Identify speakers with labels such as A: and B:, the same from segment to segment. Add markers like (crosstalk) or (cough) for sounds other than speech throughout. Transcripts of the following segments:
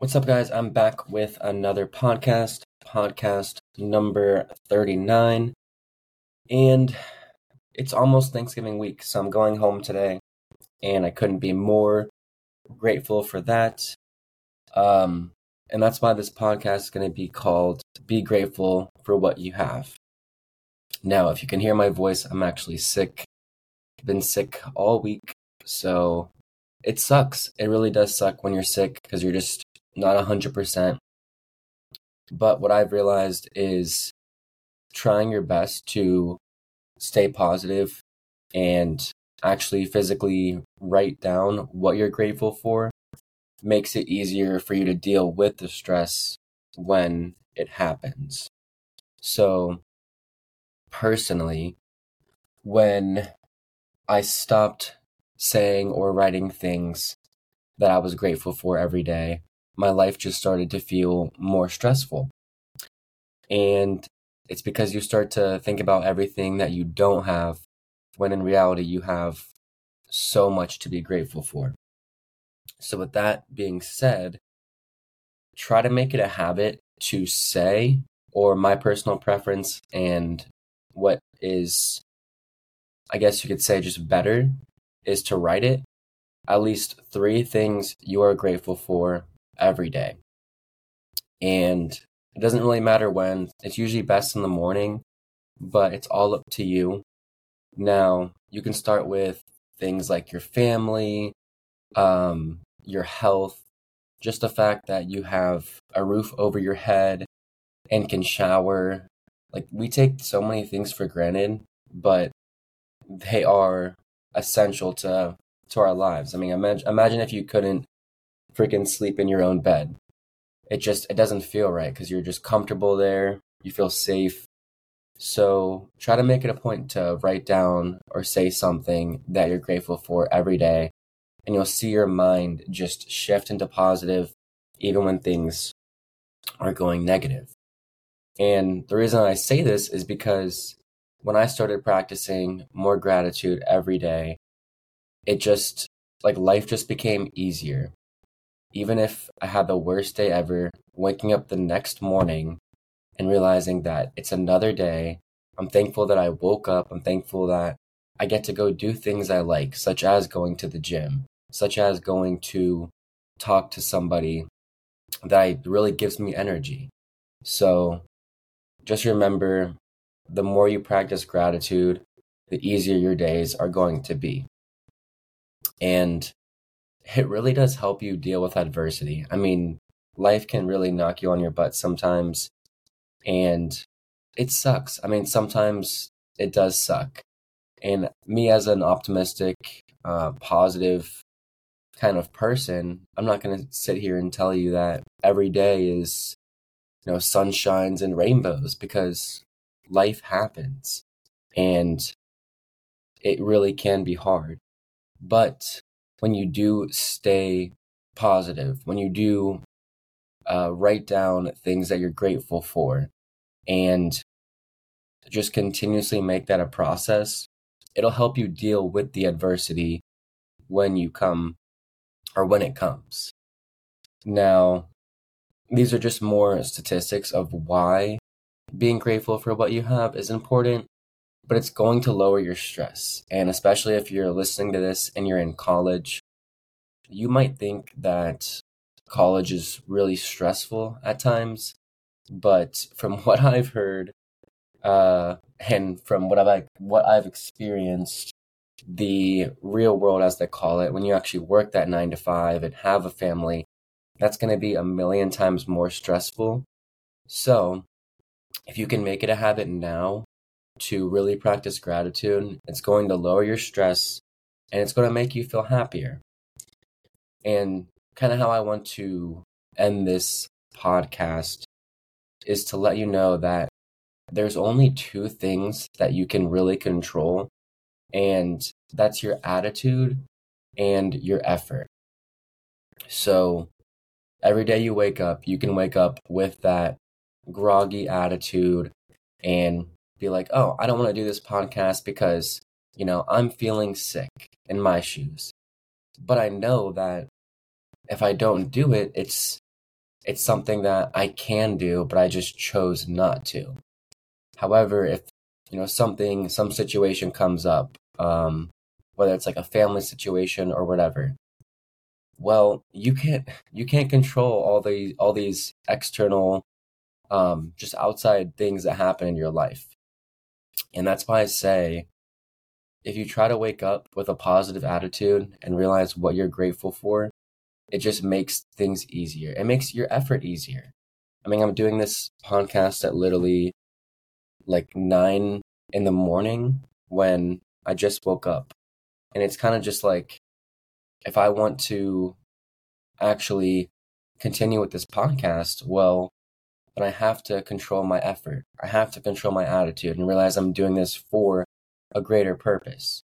A: What's up, guys? I'm back with another podcast, podcast number 39. And it's almost Thanksgiving week, so I'm going home today, and I couldn't be more grateful for that. Um, and that's why this podcast is going to be called Be Grateful for What You Have. Now, if you can hear my voice, I'm actually sick. I've been sick all week, so it sucks. It really does suck when you're sick because you're just not a 100%. But what I've realized is trying your best to stay positive and actually physically write down what you're grateful for makes it easier for you to deal with the stress when it happens. So, personally, when I stopped saying or writing things that I was grateful for every day, my life just started to feel more stressful. And it's because you start to think about everything that you don't have when in reality you have so much to be grateful for. So, with that being said, try to make it a habit to say, or my personal preference, and what is, I guess you could say, just better is to write it at least three things you are grateful for every day. And it doesn't really matter when, it's usually best in the morning, but it's all up to you. Now, you can start with things like your family, um, your health, just the fact that you have a roof over your head and can shower. Like, we take so many things for granted, but they are essential to to our lives. I mean, imagine imagine if you couldn't freaking sleep in your own bed. It just it doesn't feel right because you're just comfortable there. You feel safe. So try to make it a point to write down or say something that you're grateful for every day, and you'll see your mind just shift into positive, even when things are going negative. And the reason I say this is because when I started practicing more gratitude every day, it just like life just became easier. Even if I had the worst day ever, waking up the next morning and realizing that it's another day, I'm thankful that I woke up. I'm thankful that I get to go do things I like, such as going to the gym, such as going to talk to somebody that really gives me energy. So just remember the more you practice gratitude, the easier your days are going to be. And it really does help you deal with adversity. I mean, life can really knock you on your butt sometimes, and it sucks. I mean, sometimes it does suck. And me, as an optimistic, uh, positive kind of person, I'm not going to sit here and tell you that every day is, you know, sunshines and rainbows because life happens and it really can be hard. But when you do stay positive, when you do uh, write down things that you're grateful for, and just continuously make that a process, it'll help you deal with the adversity when you come or when it comes. Now, these are just more statistics of why being grateful for what you have is important but it's going to lower your stress. And especially if you're listening to this and you're in college, you might think that college is really stressful at times. But from (laughs) what I've heard, uh, and from what I've what I've experienced, the real world, as they call it, when you actually work that nine to five and have a family, that's going to be a million times more stressful. So, if you can make it a habit now to really practice gratitude. It's going to lower your stress and it's going to make you feel happier. And kind of how I want to end this podcast is to let you know that there's only two things that you can really control, and that's your attitude and your effort. So every day you wake up, you can wake up with that groggy attitude and be like, oh, I don't want to do this podcast because, you know, I'm feeling sick in my shoes. But I know that if I don't do it, it's it's something that I can do, but I just chose not to. However, if you know something, some situation comes up, um, whether it's like a family situation or whatever, well, you can't you can't control all the all these external, um, just outside things that happen in your life, and that's why I say, if you try to wake up with a positive attitude and realize what you're grateful for, it just makes things easier. It makes your effort easier. I mean, I'm doing this podcast at literally like nine in the morning when I just woke up. And it's kind of just like if I want to actually continue with this podcast, well, then I have to control my effort. I have to control my attitude and realize I'm doing this for a greater purpose.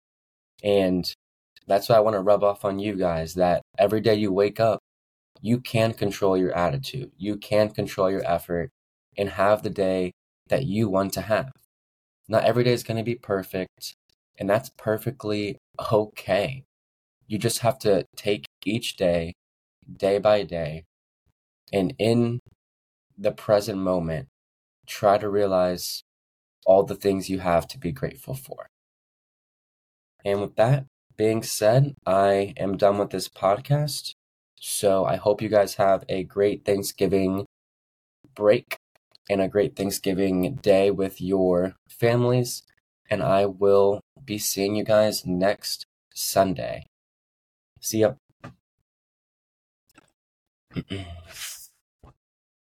A: And that's what I want to rub off on you guys that every day you wake up, you can control your attitude. You can control your effort and have the day that you want to have. Not every day is going to be perfect, and that's perfectly okay. You just have to take each day, day by day, and in the present moment, try to realize all the things you have to be grateful for. And with that, being said, I am done with this podcast. So I hope you guys have a great Thanksgiving break and a great Thanksgiving day with your families. And I will be seeing you guys next Sunday. See ya. (clears throat)